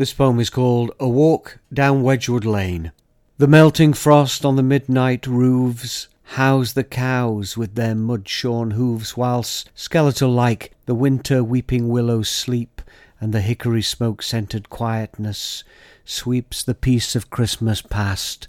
This poem is called A Walk Down Wedgwood Lane. The melting frost on the midnight roofs house the cows with their mud shorn hoofs, whilst, skeletal like, the winter weeping willows sleep, and the hickory smoke scented quietness sweeps the peace of Christmas past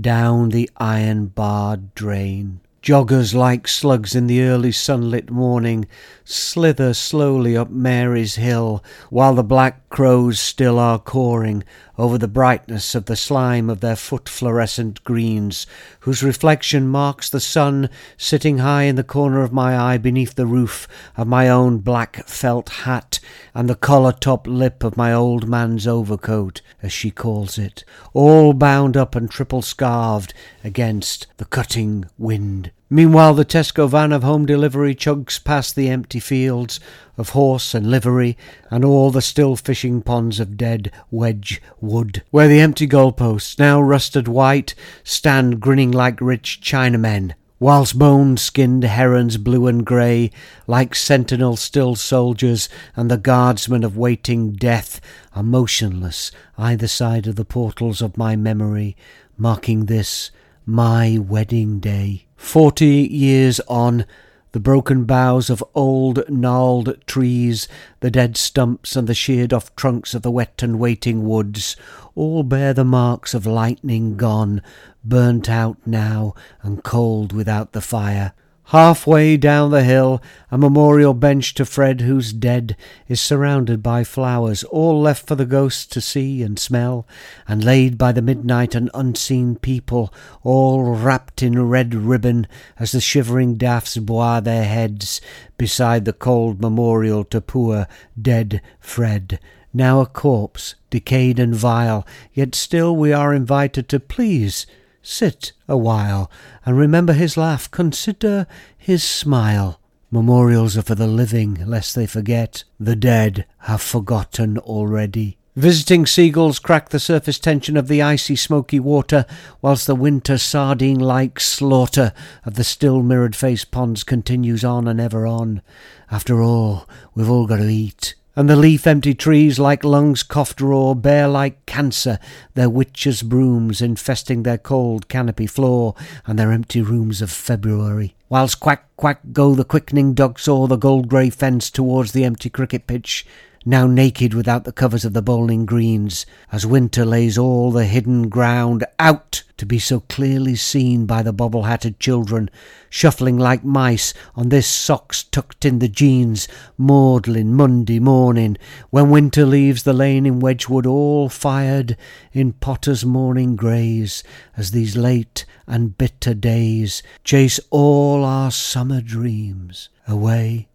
down the iron barred drain. Joggers like slugs in the early sunlit morning slither slowly up Mary's hill, while the black crows still are cawing over the brightness of the slime of their foot fluorescent greens, whose reflection marks the sun sitting high in the corner of my eye beneath the roof of my own black felt hat and the collar top lip of my old man's overcoat, as she calls it, all bound up and triple scarved against the cutting wind. Meanwhile, the Tesco van of home delivery chugs past the empty fields of horse and livery, and all the still fishing ponds of dead wedge wood, where the empty goalposts, now rusted white, stand grinning like rich Chinamen, whilst bone-skinned herons blue and grey, like sentinel still soldiers and the guardsmen of waiting death, are motionless either side of the portals of my memory, marking this my wedding day. Forty years on, the broken boughs of old gnarled trees, the dead stumps and the sheared off trunks of the wet and waiting woods, all bear the marks of lightning gone, burnt out now and cold without the fire. Halfway down the hill, a memorial bench to Fred, who's dead, is surrounded by flowers, all left for the ghosts to see and smell, and laid by the midnight and unseen people, all wrapped in red ribbon, as the shivering daffs bow their heads beside the cold memorial to poor dead Fred. Now a corpse, decayed and vile, yet still we are invited to please sit a while and remember his laugh, consider his smile. Memorials are for the living, lest they forget. The dead have forgotten already. Visiting seagulls crack the surface tension of the icy smoky water, whilst the winter sardine like slaughter of the still mirrored face ponds continues on and ever on. After all, we've all got to eat and the leaf empty trees like lungs coughed raw bear like cancer their witches' brooms infesting their cold canopy floor and their empty rooms of February. Whilst quack quack go the quickening ducks o'er the gold grey fence towards the empty cricket pitch, now naked without the covers of the bowling greens, as winter lays all the hidden ground out to be so clearly seen by the bobble hatted children, shuffling like mice on this socks tucked in the jeans, maudlin Monday morning, when winter leaves the lane in Wedgwood all fired in potter's morning greys, as these late and bitter days chase all our summer dreams away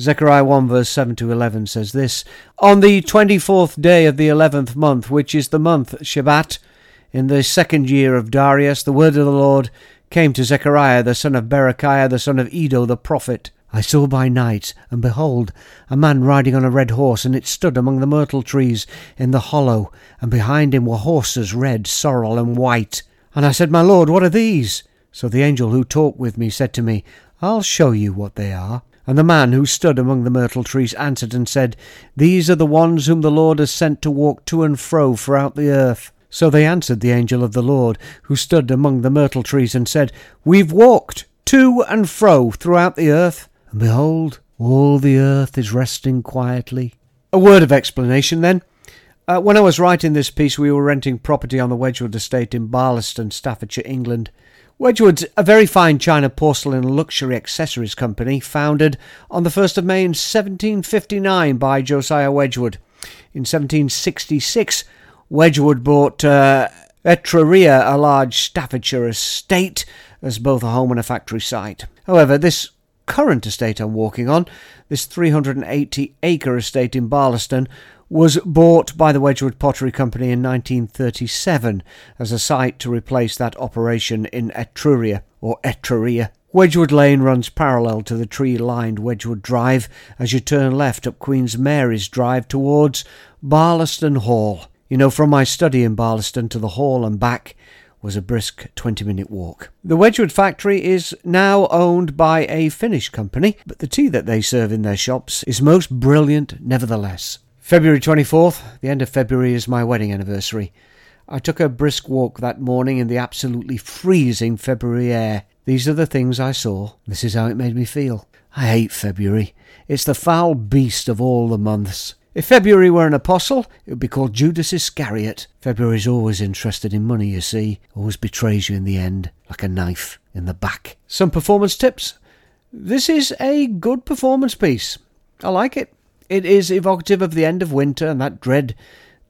Zechariah 1 verse 7 to 11 says this On the 24th day of the 11th month, which is the month Shebat, in the second year of Darius, the word of the Lord came to Zechariah the son of Berechiah the son of Iddo the prophet. I saw by night, and behold, a man riding on a red horse, and it stood among the myrtle trees in the hollow, and behind him were horses red, sorrel, and white. And I said, My Lord, what are these? So the angel who talked with me said to me, I'll show you what they are. And the man who stood among the myrtle trees answered and said, These are the ones whom the Lord has sent to walk to and fro throughout the earth. So they answered the angel of the Lord, who stood among the myrtle trees, and said, We've walked to and fro throughout the earth, and behold, all the earth is resting quietly. A word of explanation then. Uh, when I was writing this piece, we were renting property on the Wedgwood estate in Barlaston, Staffordshire, England. Wedgwood's a very fine china porcelain luxury accessories company founded on the 1st of May in 1759 by Josiah Wedgwood. In 1766, Wedgwood bought uh, Etruria, a large Staffordshire estate, as both a home and a factory site. However, this current estate I'm walking on, this 380 acre estate in Barlaston, was bought by the Wedgwood Pottery Company in 1937 as a site to replace that operation in Etruria or Etruria. Wedgwood Lane runs parallel to the tree lined Wedgwood Drive as you turn left up Queen's Mary's Drive towards Barlaston Hall. You know, from my study in Barlaston to the hall and back was a brisk 20 minute walk. The Wedgwood factory is now owned by a Finnish company, but the tea that they serve in their shops is most brilliant nevertheless. February 24th, the end of February, is my wedding anniversary. I took a brisk walk that morning in the absolutely freezing February air. These are the things I saw. This is how it made me feel. I hate February. It's the foul beast of all the months. If February were an apostle, it would be called Judas Iscariot. February's always interested in money, you see. Always betrays you in the end, like a knife in the back. Some performance tips. This is a good performance piece. I like it. It is evocative of the end of winter and that dread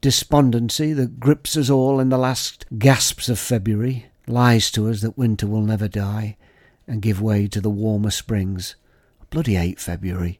despondency that grips us all in the last gasps of February, lies to us that winter will never die and give way to the warmer springs. Bloody hate February.